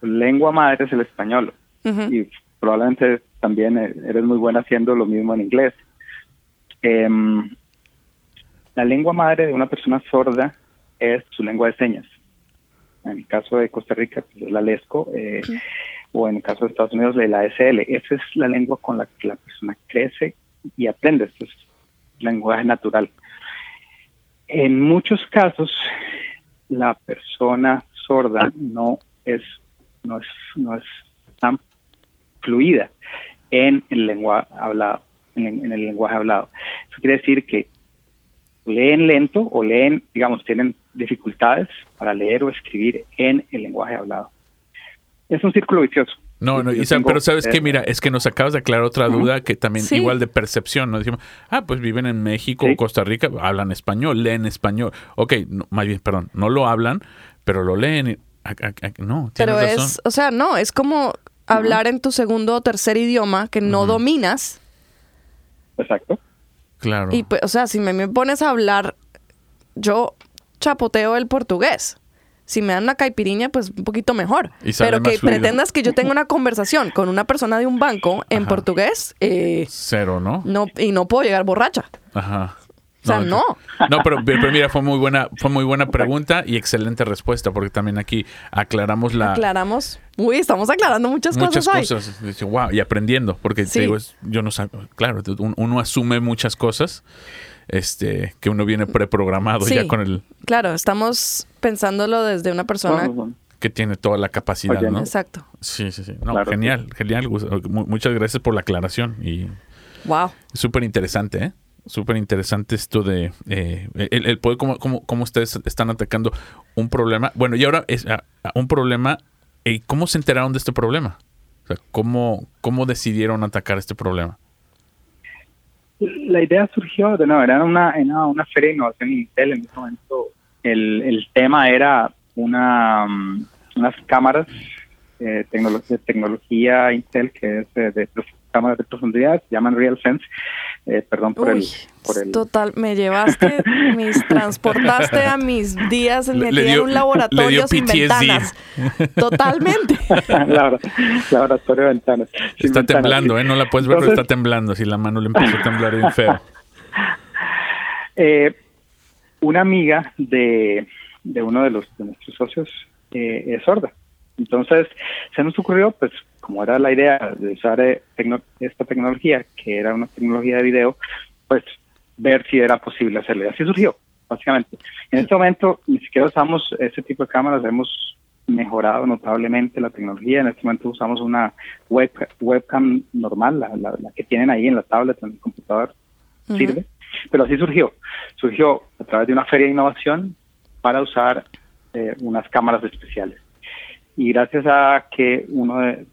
lengua madre es el español y probablemente también eh, eres muy buena haciendo lo mismo en inglés. Em, la lengua madre de una persona sorda es su lengua de señas. En el caso de Costa Rica, pues, es la LESCO, eh, o en el caso de Estados Unidos, la ASL. Esa es la lengua con la que la persona crece y aprende. Esto es lenguaje natural. En muchos casos, la persona sorda no es, no es, no es tan fluida en el lenguaje hablado, en, en el lenguaje hablado. Eso quiere decir que leen lento o leen, digamos, tienen dificultades para leer o escribir en el lenguaje hablado. Es un círculo vicioso. No, no, tengo, pero sabes eh, que mira, es que nos acabas de aclarar otra duda que también Sí. igual de percepción, ¿no? Decimos, ah, pues viven en México Sí. o Costa Rica, hablan español, leen español. Ok, no, más bien, perdón, no lo hablan, pero lo leen. y- a- a- a- no, tienes Pero razón. es, o sea, no, es como hablar en tu segundo o tercer idioma que no dominas. Exacto. Claro. Y pues, o sea, si me, me pones a hablar, yo chapoteo el portugués. Si me dan una caipiriña, pues un poquito mejor. Pero que fluido. pretendas que yo tenga una conversación con una persona de un banco en Ajá. portugués, eh, Cero, ¿no? no, y no puedo llegar borracha. Ajá. O sea, no. No, pero, pero mira, fue muy buena, fue muy buena pregunta y excelente respuesta, porque también aquí aclaramos la Aclaramos. Uy, estamos aclarando muchas, muchas cosas hoy. cosas. Wow, y aprendiendo, porque te digo, yo no sé, claro, un- uno asume muchas cosas, este, que uno viene preprogramado Sí. ya con el Claro, estamos pensándolo desde una persona. Que tiene toda la capacidad, Oye, ¿no? Exacto. Sí, sí, sí. No, Claro, genial, genial. Muchas gracias por la aclaración y Wow. súper interesante, ¿eh? Súper interesante esto de eh, el, poder, cómo, cómo, cómo ustedes están atacando un problema. Bueno, y ahora es un problema. ¿Y cómo se enteraron de este problema? O sea, ¿cómo, ¿cómo decidieron atacar este problema? La idea surgió de nuevo, era una, era una feria de innovación en Intel. En ese momento el, el tema era una, mm, unas cámaras eh, de tecnología Intel que es eh, de, cámaras de profundidad, se llaman RealSense. Eh, perdón por Uy, el... Por el total, me llevaste, mis transportaste a mis días Le- metida en un laboratorio le dio sin PTSD. ventanas. Totalmente. Labora- laboratorio de ventanas. Está ventanas, temblando, sí. ¿eh? No la puedes ver, pero está temblando. Si la mano le empezó a temblar bien feo. Eh, una amiga de, de uno de, los, de nuestros socios eh, es sorda. Entonces, se nos ocurrió, pues, como era la idea de usar eh, tecno- esta tecnología, que era una tecnología de video, pues, ver si era posible hacerlo. Y así surgió, básicamente. En este momento, ni siquiera usamos ese tipo de cámaras, hemos mejorado notablemente la tecnología. En este momento usamos una web, webcam normal, la, la- la que tienen ahí en la tablet, en el computador, sirve. Pero así surgió. Surgió a través de una feria de innovación para usar eh, unas cámaras especiales. Y gracias a que uno de,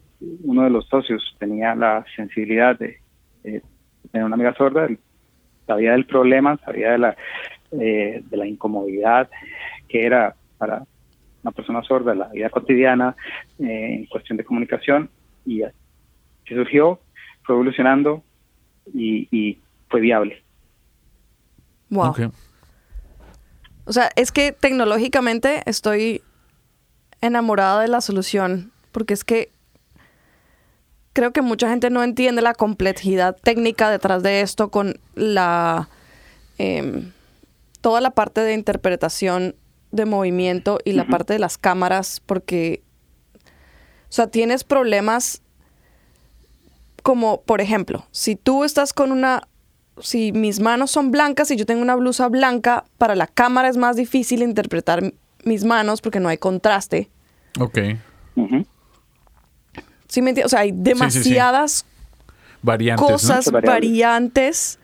uno de los socios tenía la sensibilidad de, eh, tener una amiga sorda, él sabía del problema, sabía de la, eh, de la incomodidad que era para una persona sorda la vida cotidiana eh, en cuestión de comunicación y así surgió fue evolucionando y, y fue viable. Wow. Ok. O sea, es que tecnológicamente estoy enamorada de la solución, porque es que creo que mucha gente no entiende la complejidad técnica detrás de esto con la em, toda la parte de interpretación de movimiento y la parte de las cámaras, porque o sea, tienes problemas como, por ejemplo, si tú estás con una si mis manos son blancas y yo tengo una blusa blanca, para la cámara es más difícil interpretar mis manos porque no hay contraste. Ok. Ujú. ¿Sí me entiendes? O sea, hay demasiadas Variantes, cosas variantes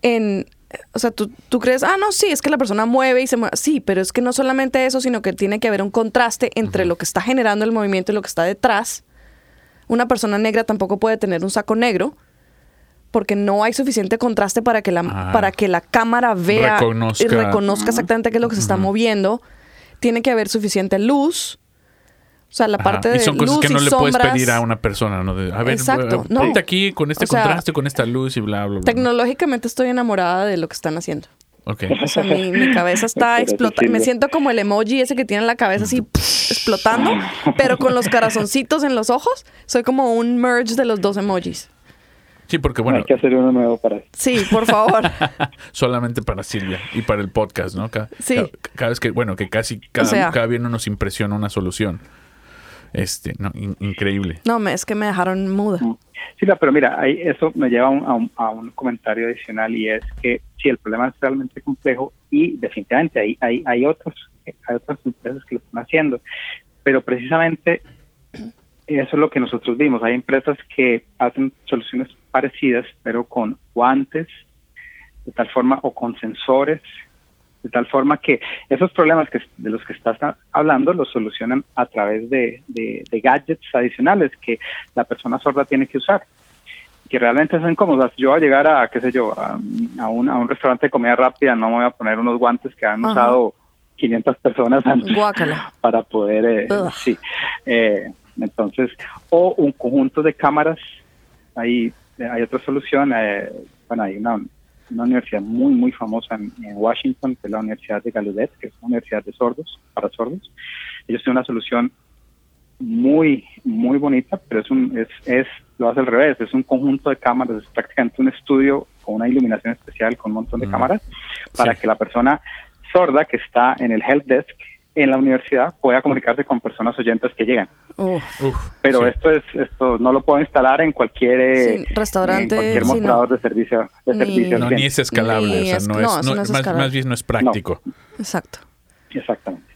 en... O sea, tú, tú crees, ah, no, sí, es que la persona mueve y se mueve. Sí, pero es que no solamente eso, sino que tiene que haber un contraste entre lo que está generando el movimiento y lo que está detrás. Una persona negra tampoco puede tener un saco negro porque no hay suficiente contraste para que la, Ah. para que la cámara vea y Reconozca. reconozca exactamente qué es lo que se está moviendo. Tiene que haber suficiente luz. O sea, la Ajá. parte de y son cosas luz que no y le puedes sombras. pedir a una persona, ¿no? De, a ver, Exacto, eh, no. ponte aquí con este O sea, contraste, con esta luz y bla, bla, bla. Tecnológicamente estoy enamorada de lo que están haciendo. Ok. O sea, mi, mi cabeza está explotando. Me siento como el emoji ese que tiene en la cabeza así pff, explotando, pero con los corazoncitos en los ojos. Soy como un merge de los dos emojis. Sí, porque bueno, Hay que hacer uno nuevo para. Sí, por favor. solamente para Silvia y para el podcast, ¿no? Cada, Sí. cada, cada vez que, bueno, que casi cada, sea. cada viernes nos impresiona una solución. Este, no, in- increíble. No, me, es que me dejaron muda. Sí, pero mira, ahí eso me lleva a un, a un- a un comentario adicional y es que sí, el problema es realmente complejo y definitivamente hay, hay, hay, otros, hay otras empresas que lo están haciendo, pero precisamente eso es lo que nosotros vimos. Hay empresas que hacen soluciones parecidas, pero con guantes, de tal forma, o con sensores, de tal forma que esos problemas que, de los que estás hablando los solucionan a través de, de- de gadgets adicionales que la persona sorda tiene que usar que realmente son incómodas. Yo voy a llegar a, qué sé yo, a, a un, a un restaurante de comida rápida, no me voy a poner unos guantes que han Ajá. usado 500 personas antes Guácala. para poder, eh, sí. Eh, entonces, o un conjunto de cámaras, hay, hay otra solución, eh, bueno, hay una, una universidad muy, muy famosa en, en Washington, que es la Universidad de Gallaudet, que es una universidad de sordos, para sordos. Ellos tienen una solución muy, muy bonita, pero es un, es, es, lo hace al revés, es un conjunto de cámaras, es prácticamente un estudio con una iluminación especial, con un montón de Mm. cámaras, para Sí. que la persona sorda que está en el help desk en la universidad pueda comunicarse con personas oyentes que llegan. Uf. Pero sí. esto es esto no lo puedo instalar en cualquier eh, Sí, restaurante, en cualquier sí, no. mostrador de servicio de Ni- servicio No, ni es escalable, Ni o sea, es- no, no, es, no- más, bien no es práctico. Exacto. Exactamente.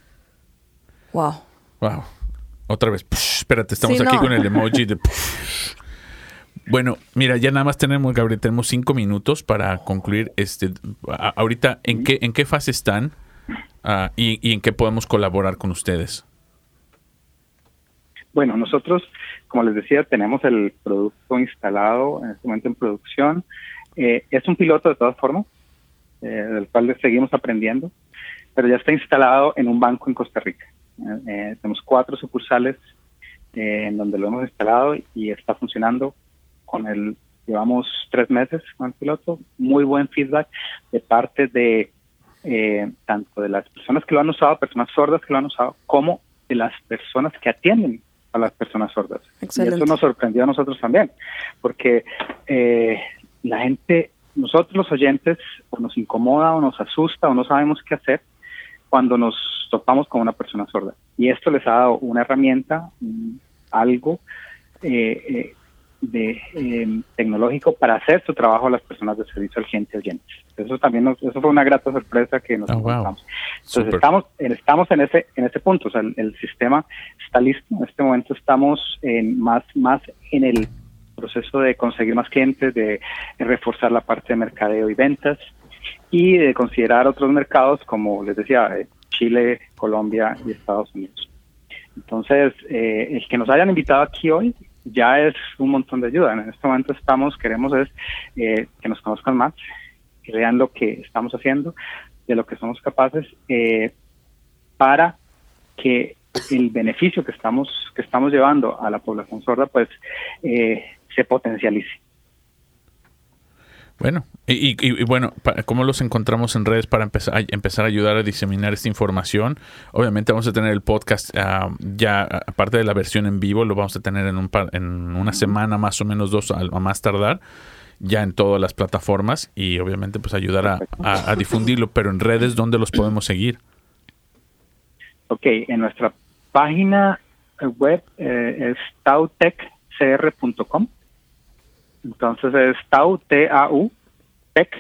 Wow. Wow. Otra vez. Psh, espérate, estamos Sí, aquí no. con el emoji de. psh. Bueno, mira, ya nada más tenemos, Gabriel, tenemos cinco minutos para concluir. Este, a- ahorita, ¿en qué, en qué fase están Ah, y, en qué podemos colaborar con ustedes? Bueno, nosotros, como les decía, tenemos el producto instalado en este momento en producción. Eh, es un piloto de todas formas, eh, del cual seguimos aprendiendo, pero ya está instalado en un banco en Costa Rica. Eh, eh, tenemos cuatro sucursales en donde lo hemos instalado y está funcionando con el llevamos tres meses con el piloto, muy buen feedback de parte de eh, tanto de las personas que lo han usado, personas sordas que lo han usado, como de las personas que atienden a las personas sordas. Excelente. Y eso nos sorprendió a nosotros también, porque eh, la gente, nosotros los oyentes, o nos incomoda o nos asusta o no sabemos qué hacer cuando nos topamos con una persona sorda. Y esto les ha dado una herramienta, algo eh, eh, de eh, tecnológico para hacer su trabajo a las personas de servicio al cliente oyentes. Eso también nos, eso fue una grata sorpresa que nos Oh, wow. encontramos. Entonces Súper. estamos en- estamos en ese en ese punto, o sea, el, el sistema está listo. En este momento estamos en más más en el proceso de conseguir más clientes, de, reforzar la parte de mercadeo y ventas y de considerar otros mercados como les decía eh, Chile, Colombia y Estados Unidos. Entonces, eh, el que nos hayan invitado aquí hoy ya es un montón de ayuda. En este momento estamos, queremos es eh, que nos conozcan más, que vean lo que estamos haciendo, de lo que somos capaces, eh, para que el beneficio que estamos que estamos llevando a la población sorda, pues eh, se potencialice. Bueno, y, y, y, bueno, ¿cómo los encontramos en redes para empezar a, empezar a ayudar a diseminar esta información? Obviamente vamos a tener el podcast uh, ya, aparte de la versión en vivo, lo vamos a tener en, un par, en una semana más o menos, dos a, a, más tardar, ya en todas las plataformas y obviamente pues ayudar a, a, a difundirlo, pero en redes, ¿dónde los podemos seguir? Ok, en nuestra página web eh, es tautechcr.com entonces es Tau, T-A-U, Tech,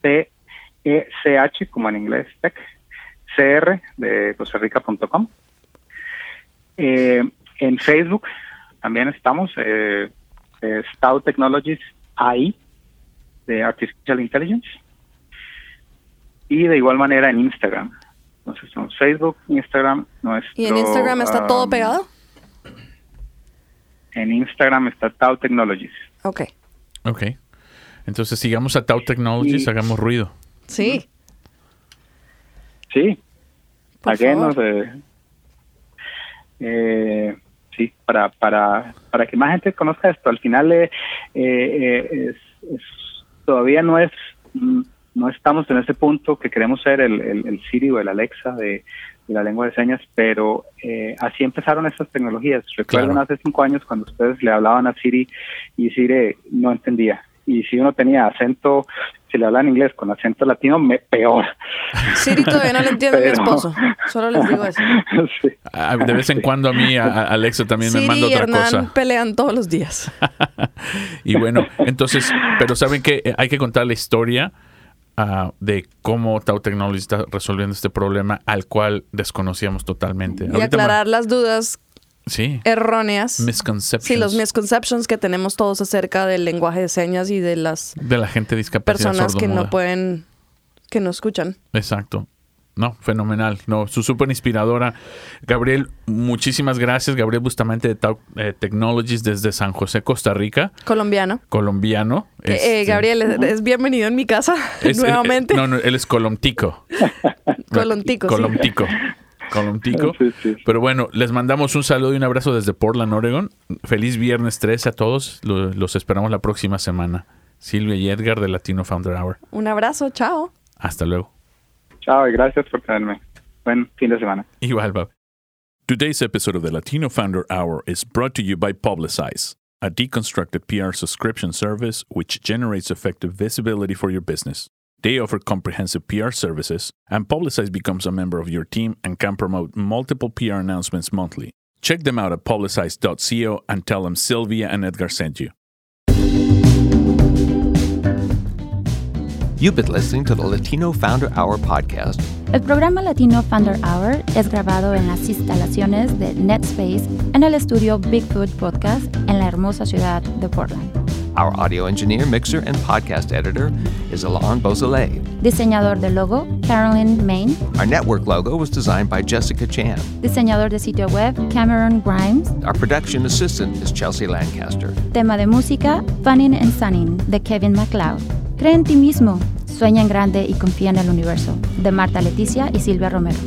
T-E-C-H, como en inglés, Tech, CR de Costa Rica.com. Eh, en Facebook también estamos, eh, es Tau Technologies AI, de Artificial Intelligence. Y de igual manera en Instagram. Entonces tenemos Facebook, Instagram, nuestro... ¿Y en Instagram está um, todo pegado? En Instagram está Tau Technologies. Ok. Ok. Entonces sigamos a Tau Technologies, Sí. hagamos ruido. Sí. Sí, Por Taguenos, favor. eh, eh, sí, para, para, para que más gente conozca esto. Al final eh, eh, es, es- todavía no es mm, no estamos en ese punto que queremos ser el, el, el Siri o el Alexa de, de la lengua de señas, pero eh, así empezaron estas tecnologías. Recuerdan Claro. hace cinco años cuando ustedes le hablaban a Siri y Siri no entendía. Y si uno tenía acento, si le hablaban inglés con acento latino, me, peor. Siri todavía no le entiende a mi esposo. Solo les digo eso. Sí. Ah, De vez en cuando a mí, a- Alexa también me manda y otra Hernán cosa. pelean todos los días. Y bueno, entonces, pero saben que hay que contar la historia ah, de cómo Tau Technologies está resolviendo este problema al cual desconocíamos totalmente. Y Ahorita aclarar las dudas Sí. erróneas. Misconceptions. Sí, los misconceptions que tenemos todos acerca del lenguaje de señas y de las de la gente personas que no pueden, que no escuchan. Exacto. No, fenomenal. No, su súper inspiradora. Gabriel, muchísimas gracias. Gabriel Bustamante de Tau eh, Technologies desde San José, Costa Rica, Colombiano. colombiano. Eh, eh, Este, Gabriel, es, es bienvenido en mi casa es- nuevamente. eh, no, no, él es colomtico. Colomtico, sí. Colomtico. Colomtico. Sí, sí. Pero bueno, les mandamos un saludo y un abrazo desde Portland, Oregon. Feliz viernes 13 a todos. Lo- los esperamos la próxima semana. Silvia y Edgar de Latino Founder Hour. Un abrazo, chao. Hasta luego. Chao y gracias por tenerme. Buen fin de semana. Igual, bye. Today's episode of the Latino Founder Hour is brought to you by Publicize, a deconstructed PR subscription service which generates effective visibility for your business. They offer comprehensive PR services, and Publicize becomes a member of your team and can promote multiple PR announcements monthly. Check them out at publicize.co and tell them Sylvia and Edgar sent you. You've been listening to the Latino Founder Hour podcast. El programa Latino Founder Hour es grabado en las instalaciones de NetSpace en el estudio Bigfoot Podcast en la hermosa ciudad de Portland. Our audio engineer, mixer, and podcast editor is Alon Beausoleil. Diseñador de logo, Carolyn Main. Our network logo was designed by Jessica Chan. Diseñador de sitio web, Cameron Grimes. Our production assistant is Chelsea Lancaster. Tema de música, Funnin' and Sunning, de Kevin MacLeod. Cree en ti mismo, sueña en grande y confía en el universo, de Marta Leticia y Silvia Romero.